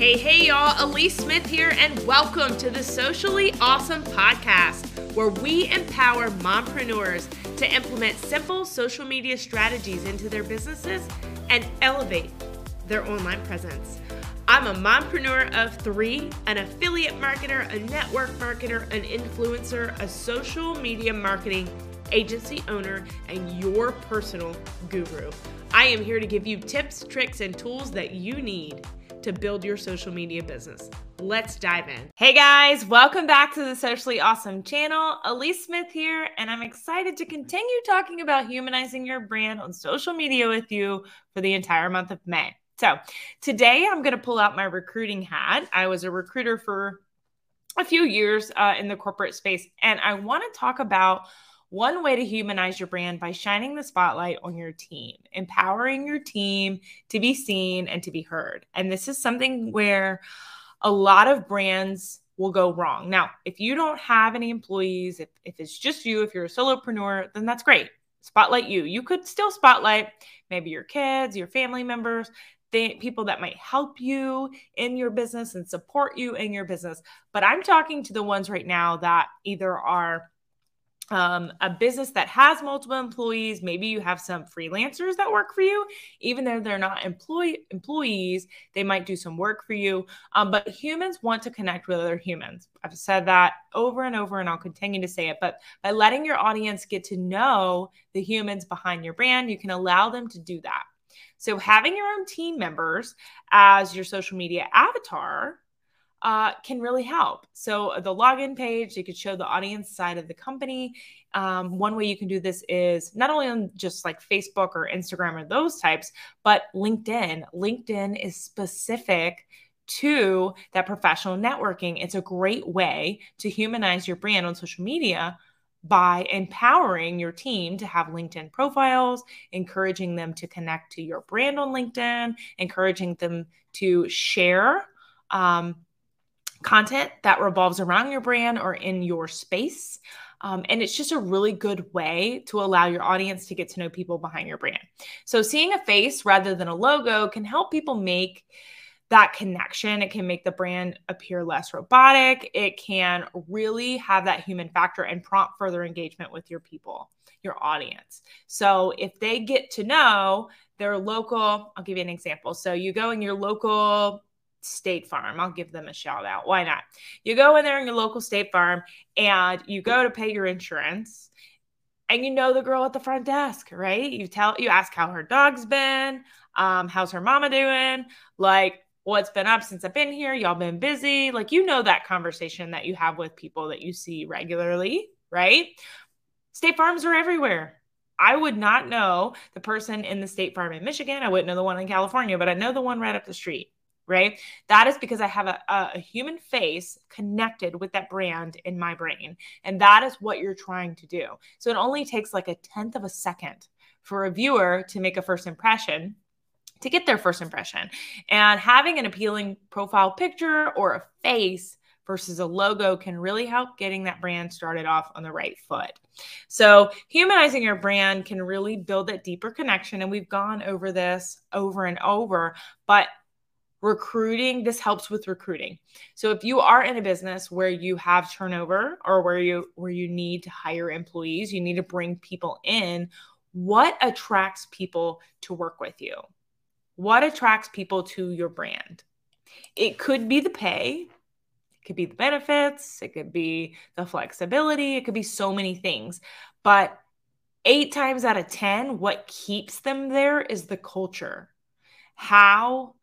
Hey, hey, y'all. Alyece Smith here, and welcome to the Socially Ausome Podcast, where we empower mompreneurs to implement simple social media strategies into their businesses and elevate their online presence. I'm a mompreneur of three, an affiliate marketer, a network marketer, an influencer, a social media marketing agency owner, and your personal guru. I am here to give you tips, tricks, and tools that you need to build your social media business. Let's dive in. Hey guys, welcome back to the Socially Ausome channel. Alyece Smith here, and I'm excited to continue talking about humanizing your brand on social media with you for the entire month of May. So, today I'm going to pull out my recruiting hat. I was a recruiter for a few years uh, in the corporate space, and I want to talk about one way to humanize your brand by shining the spotlight on your team, empowering your team to be seen and to be heard. And this is something where a lot of brands will go wrong. Now, if you don't have any employees, if, if it's just you, if you're a solopreneur, then that's great. Spotlight you. You could still spotlight maybe your kids, your family members, the people that might help you in your business and support you in your business. But I'm talking to the ones right now that either are um, a business that has multiple employees maybe you have some freelancers that work for you even though they're not employee employees they might do some work for you um, but humans want to connect with other humans. I've said that over and over and i'll continue to say it but by letting your audience get to know the humans behind your brand you can allow them to do that. So having your own team members as your social media avatar uh, can really help. So the login page, you could show the audience side of the company. Um, one way you can do this is not only on just like Facebook or Instagram or those types, but LinkedIn. LinkedIn is specific to that professional networking. It's a great way to humanize your brand on social media by empowering your team to have LinkedIn profiles, encouraging them to connect to your brand on LinkedIn, encouraging them to share um, content that revolves around your brand or in your space. Um, and it's just a really good way to allow your audience to get to know people behind your brand. So, seeing a face rather than a logo can help people make that connection. It can make the brand appear less robotic. It can really have that human factor and prompt further engagement with your people, your audience. So, if they get to know their local, I'll give you an example. So, you go in your local State Farm. I'll give them a shout out. Why not? You go in there in your local State Farm and you go to pay your insurance and you know the girl at the front desk, right? You tell you ask how her dog's been, um, how's her mama doing, like what's been up since I've been here, y'all been busy. Like you know that conversation that you have with people that you see regularly, right? State farms are everywhere. I would not know the person in the state farm in Michigan. I wouldn't know the one in California, but I know the one right up the street right? That is because I have a, a, human face connected with that brand in my brain. And that is what you're trying to do. So it only takes like a tenth of a second for a viewer to make a first impression to get their first impression. And having an appealing profile picture or a face versus a logo can really help getting that brand started off on the right foot. So, humanizing your brand can really build that deeper connection. And we've gone over this over and over, but recruiting this helps with recruiting. So if you are in a business where you have turnover or where you where you need to hire employees you need to bring people in what attracts people to work with you? What attracts people to your brand? It could be the pay. It could be the benefits. It could be the flexibility. It could be so many things. But eight times out of ten what keeps them there is the culture. How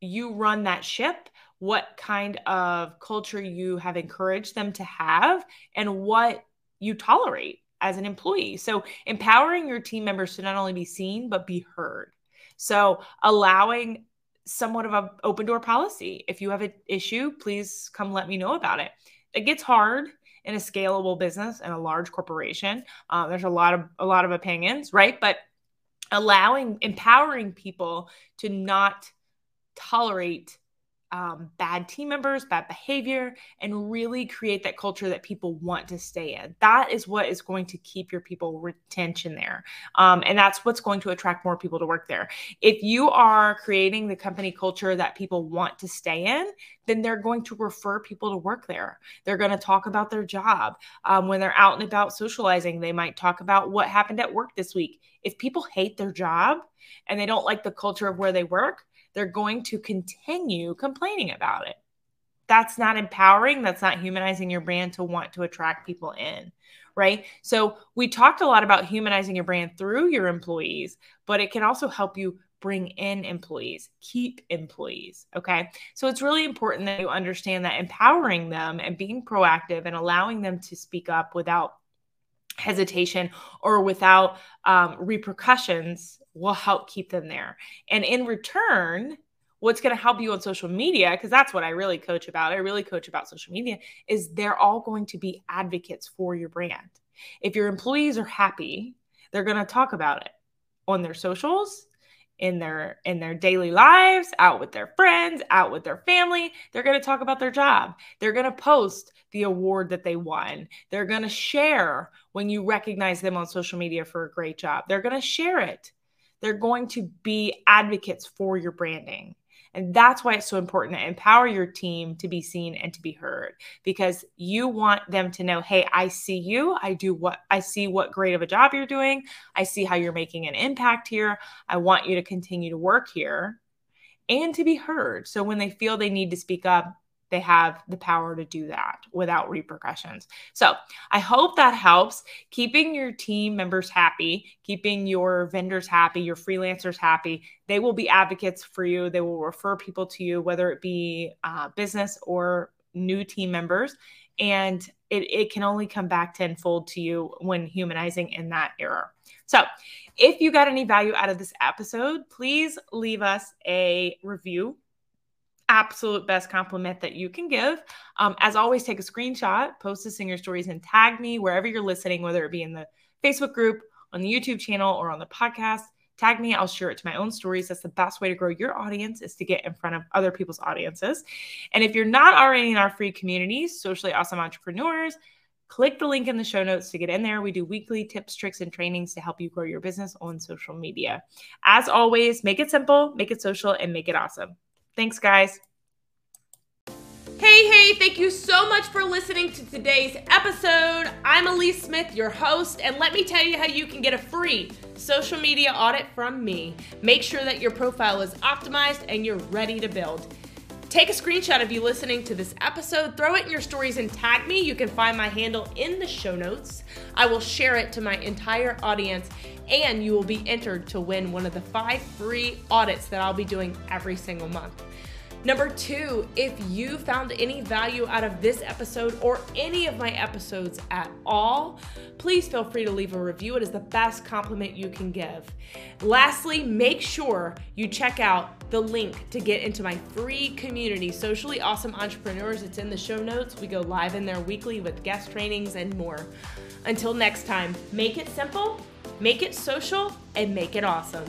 you run that ship, what kind of culture you have encouraged them to have, and what you tolerate as an employee. So, empowering your team members to not only be seen, but be heard. So, allowing somewhat of an open door policy. If you have an issue, please come let me know about it. It gets hard in a scalable business and a large corporation. Uh, there's a lot of a lot of opinions, right? But allowing empowering people to not tolerate um, bad team members, bad behavior, and really create that culture that people want to stay in. That is what is going to keep your people retention there. Um, and that's what's going to attract more people to work there. If you are creating the company culture that people want to stay in, then they're going to refer people to work there. They're going to talk about their job. Um, when they're out and about socializing, they might talk about what happened at work this week. If people hate their job and they don't like the culture of where they work, they're going to continue complaining about it. That's not empowering. That's not humanizing your brand to want to attract people in, right? So, we talked a lot about humanizing your brand through your employees, but it can also help you bring in employees, keep employees. Okay. So it's really important that you understand that empowering them and being proactive and allowing them to speak up without hesitation or without um, repercussions will help keep them there. And in return, what's going to help you on social media, because that's what I really coach about, I really coach about social media, is they're all going to be advocates for your brand. If your employees are happy, they're going to talk about it on their socials in their in their daily lives out with their friends out with their family. They're going to talk about their job. They're going to post the award that they won. They're going to share when you recognize them on social media for a great job. They're going to share it. They're going to be advocates for your branding. And that's why it's so important to empower your team to be seen and to be heard because you want them to know, hey, I see you. I do what I see what great of a job you're doing. I see how you're making an impact here. I want you to continue to work here and to be heard. So when they feel they need to speak up, they have the power to do that without repercussions. So I hope that helps keeping your team members happy, keeping your vendors happy, your freelancers happy. They will be advocates for you. They will refer people to you, whether it be uh, business or new team members. And it, it can only come back tenfold to you when humanizing in that era. So, if you got any value out of this episode, please leave us a review absolute best compliment that you can give. Um, as always, take a screenshot, post this in your stories, and tag me wherever you're listening, whether it be in the Facebook group, on the YouTube channel, or on the podcast. Tag me, I'll share it to my own stories. That's the best way to grow your audience is to get in front of other people's audiences. And if you're not already in our free community, Socially Ausome Entrepreneurs, click the link in the show notes to get in there. We do weekly tips, tricks, and trainings to help you grow your business on social media. As always, make it simple, make it social, and make it awesome. Thanks, guys. Hey, hey, thank you so much for listening to today's episode. I'm Alyece Smith, your host, and let me tell you how you can get a free social media audit from me. Make sure that your profile is optimized and you're ready to build. Take a screenshot of you listening to this episode, throw it in your stories, and tag me. You can find my handle in the show notes. I will share it to my entire audience, and you will be entered to win one of the five free audits that I'll be doing every single month. Number two, if you found any value out of this episode or any of my episodes at all, please feel free to leave a review. It is the best compliment you can give. Lastly, make sure you check out the link to get into my free community, Socially Ausome Entrepreneurs. It's in the show notes. We go live in there weekly with guest trainings and more. Until next time, make it simple, make it social, and make it awesome.